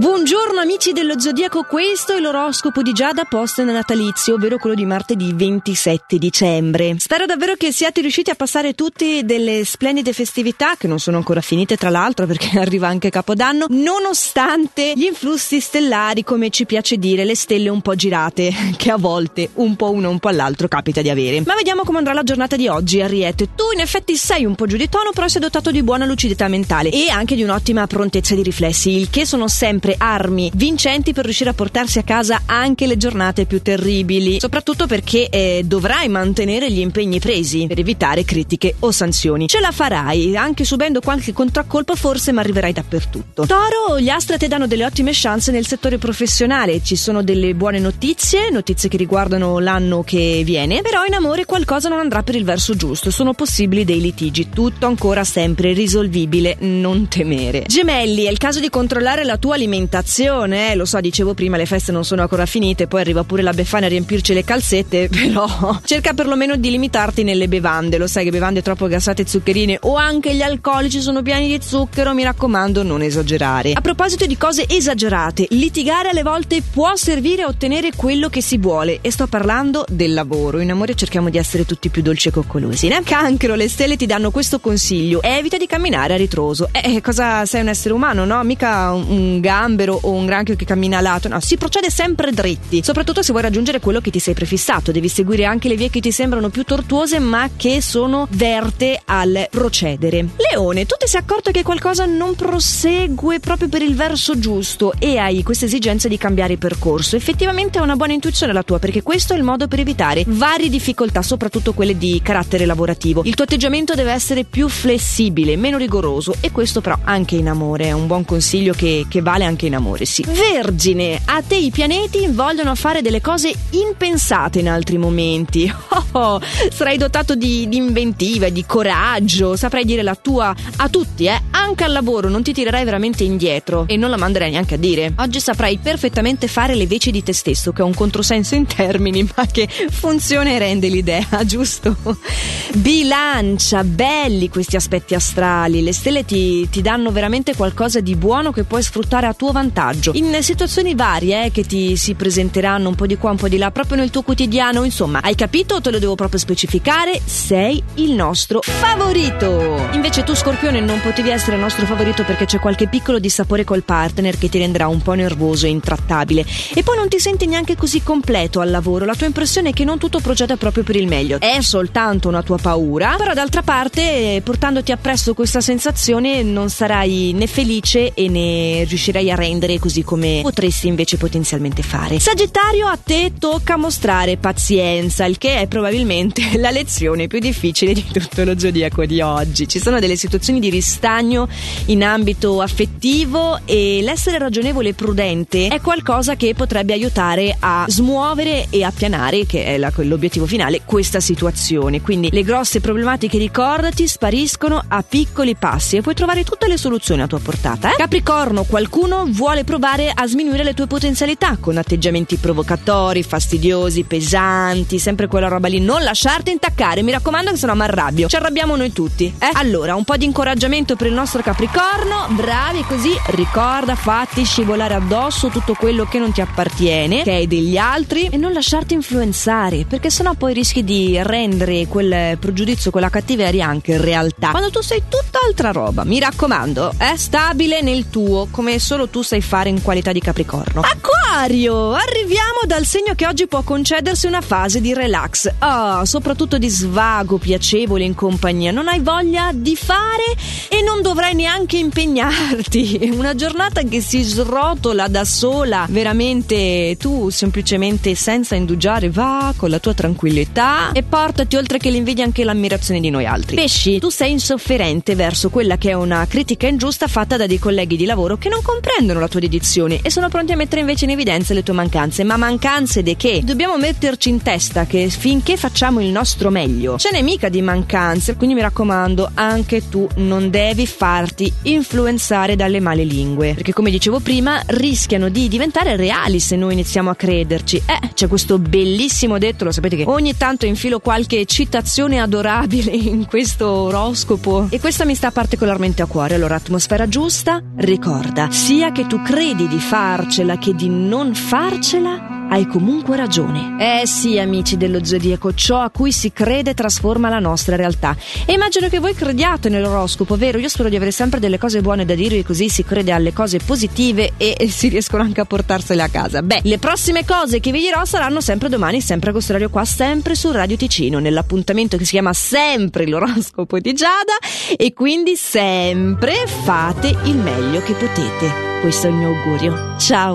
Buongiorno amici dello Zodiaco, questo è l'oroscopo di Giada post natalizio, ovvero quello di martedì 27 dicembre. Spero davvero che siate riusciti a passare tutti delle splendide festività, che non sono ancora finite tra l'altro perché arriva anche Capodanno, nonostante gli influssi stellari, come ci piace dire, le stelle un po' girate, che a volte un po' uno un po' all'altro capita di avere. Ma vediamo come andrà la giornata di oggi, Ariete. Tu in effetti sei un po' giù di tono, però sei dotato di buona lucidità mentale e anche di un'ottima prontezza di riflessi, il che sono sempre sempre armi vincenti per riuscire a portarsi a casa anche le giornate più terribili, soprattutto perché eh, dovrai mantenere gli impegni presi per evitare critiche o sanzioni. Ce la farai, anche subendo qualche contraccolpo forse, ma arriverai dappertutto. Toro, gli astri ti danno delle ottime chance nel settore professionale, ci sono delle buone notizie, notizie che riguardano l'anno che viene, però in amore qualcosa non andrà per il verso giusto, sono possibili dei litigi, tutto ancora sempre risolvibile, non temere. Gemelli, è il caso di controllare la tua alimentazione alimentazione, eh, lo so, dicevo prima, le feste non sono ancora finite, poi arriva pure la Befana a riempirci le calzette, però cerca perlomeno di limitarti nelle bevande, lo sai che bevande troppo gassate e zuccherine o anche gli alcolici sono pieni di zucchero, mi raccomando non esagerare. A proposito di cose esagerate, litigare alle volte può servire a ottenere quello che si vuole e sto parlando del lavoro. In amore cerchiamo di essere tutti più dolci e coccolosi, né? Cancro, le stelle ti danno questo consiglio, evita di camminare a ritroso. Eh, cosa sei un essere umano, no? Mica un gambo gambero o un granchio che cammina a lato, no, si procede sempre dritti, soprattutto se vuoi raggiungere quello che ti sei prefissato, devi seguire anche le vie che ti sembrano più tortuose ma che sono verte al procedere. Leone, tu ti sei accorto che qualcosa non prosegue proprio per il verso giusto e hai questa esigenza di cambiare percorso. Effettivamente è una buona intuizione la tua perché questo è il modo per evitare varie difficoltà, soprattutto quelle di carattere lavorativo. Il tuo atteggiamento deve essere più flessibile, meno rigoroso e questo però anche in amore è un buon consiglio che, che vale anche anche in amore, sì. Vergine, a te i pianeti vogliono fare delle cose impensate in altri momenti. Oh, oh sarai dotato di, di inventiva, di coraggio, saprai dire la tua a tutti, eh. Anche al lavoro non ti tirerai veramente indietro e non la manderai neanche a dire. Oggi saprai perfettamente fare le veci di te stesso, che è un controsenso in termini, ma che funziona e rende l'idea, giusto? Bilancia, belli questi aspetti astrali. Le stelle ti, ti danno veramente qualcosa di buono che puoi sfruttare a tuo vantaggio. In situazioni varie eh, che ti si presenteranno un po' di qua, un po' di là, proprio nel tuo quotidiano. Insomma, hai capito? Te lo devo proprio specificare. Sei il nostro favorito. Invece tu, Scorpione, non potevi essere il nostro favorito perché c'è qualche piccolo dissapore col partner che ti renderà un po' nervoso e intrattabile. E poi non ti senti neanche così completo al lavoro. La tua impressione è che non tutto procede proprio per il meglio. È soltanto una tua paura, però d'altra parte, portandoti appresso questa sensazione, non sarai né felice e né riuscirai a rendere così come potresti invece potenzialmente fare. Sagittario, a te tocca mostrare pazienza, il che è probabilmente la lezione più difficile di tutto lo zodiaco di oggi. Ci sono delle situazioni di ristagno in ambito affettivo e l'essere ragionevole e prudente è qualcosa che potrebbe aiutare a smuovere e appianare, che è la, l'obiettivo finale, questa situazione. Quindi le grosse problematiche, ricordati, spariscono a piccoli passi e puoi trovare tutte le soluzioni a tua portata. Eh? Capricorno, qualcuno vuole provare a sminuire le tue potenzialità con atteggiamenti provocatori, fastidiosi, pesanti, sempre quella roba lì. Non lasciarti intaccare, mi raccomando che se no mi arrabbio. Ci arrabbiamo noi tutti, eh? Allora, un po' di incoraggiamento per il nostro Capricorno, bravi così, ricorda, fatti scivolare addosso tutto quello che non ti appartiene, che è degli altri e non lasciarti influenzare, perché sennò poi rischi di rendere quel pregiudizio, quella cattiveria anche realtà. Quando tu sei tutt'altra roba, mi raccomando, è stabile nel tuo, come solo tu sai fare in qualità di Capricorno. Acquario! Arriviamo dal segno che oggi può concedersi una fase di relax. Ah, soprattutto di svago piacevole in compagnia. Non hai voglia di fare e non dovrai neanche impegnarti. Una giornata che si srotola da sola. Veramente tu semplicemente senza indugiare va con la tua tranquillità e portati oltre che l'invidia anche l'ammirazione di noi altri. Pesci, tu sei insofferente verso quella che è una critica ingiusta fatta da dei colleghi di lavoro che non comprendono la tua dedizione e sono pronti a mettere invece in evidenza le tue mancanze. Ma mancanze di che? Dobbiamo metterci in testa che finché facciamo il nostro meglio, ce n'è mica di mancanze. Quindi mi raccomando, anche tu non devi farti influenzare dalle male lingue. Perché come dicevo prima, rischiano di diventare reali se noi iniziamo a crederci. Eh, c'è questo bellissimo detto, lo sapete che ogni tanto infilo qualche citazione adorabile in questo oroscopo. E questa mi sta particolarmente a cuore. Allora, atmosfera giusta, ricorda, sia che tu credi di farcela che di non farcela, hai comunque ragione. Eh sì, amici dello zodiaco, ciò a cui si crede trasforma la nostra realtà. E immagino che voi crediate nell'oroscopo, vero? Io spero di avere sempre delle cose buone da dirvi, così si crede alle cose positive e si riescono anche a portarsele a casa. Beh, le prossime cose che vi dirò saranno sempre domani, sempre a Costrario qua, sempre su Radio Ticino, nell'appuntamento che si chiama sempre l'oroscopo di Giada e quindi sempre fate il meglio che potete. Questo è il mio augurio. Ciao!